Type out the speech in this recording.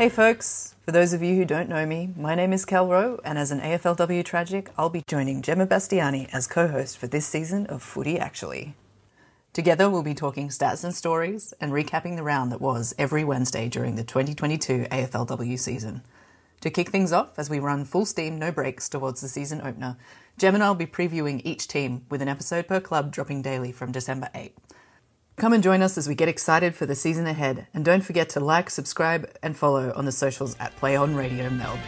Hey folks, for those of you who don't know me, my name is Kel Rowe, and as an AFLW tragic, I'll be joining Gemma Bastiani as co host for this season of Footy Actually. Together, we'll be talking stats and stories and recapping the round that was every Wednesday during the 2022 AFLW season. To kick things off, as we run full steam, no breaks towards the season opener, Gem and I will be previewing each team with an episode per club dropping daily from December 8. Come and join us as we get excited for the season ahead, and don't forget to like, subscribe, and follow on the socials at Play On Radio Meld.